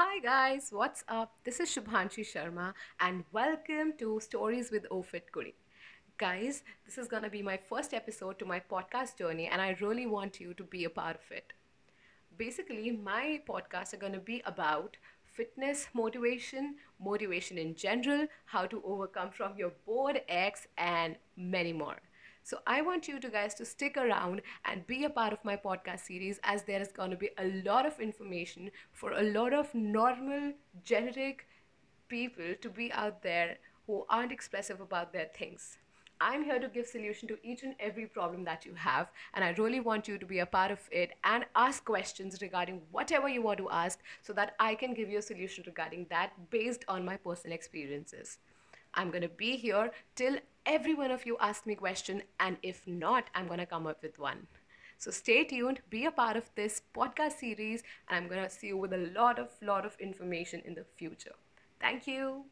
Hi guys, what's up? This is Shubhanshi Sharma and welcome to Stories with Ofit Kuri. Guys, this is gonna be my first episode to my podcast journey and I really want you to be a part of it. Basically, my podcasts are gonna be about fitness motivation, motivation in general, how to overcome from your bored ex, and many more. So I want you to guys to stick around and be a part of my podcast series as there is going to be a lot of information for a lot of normal generic people to be out there who aren't expressive about their things. I'm here to give solution to each and every problem that you have and I really want you to be a part of it and ask questions regarding whatever you want to ask so that I can give you a solution regarding that based on my personal experiences. I'm going to be here till every one of you ask me question and if not, I'm going to come up with one. So stay tuned, be a part of this podcast series and I'm going to see you with a lot of lot of information in the future. Thank you.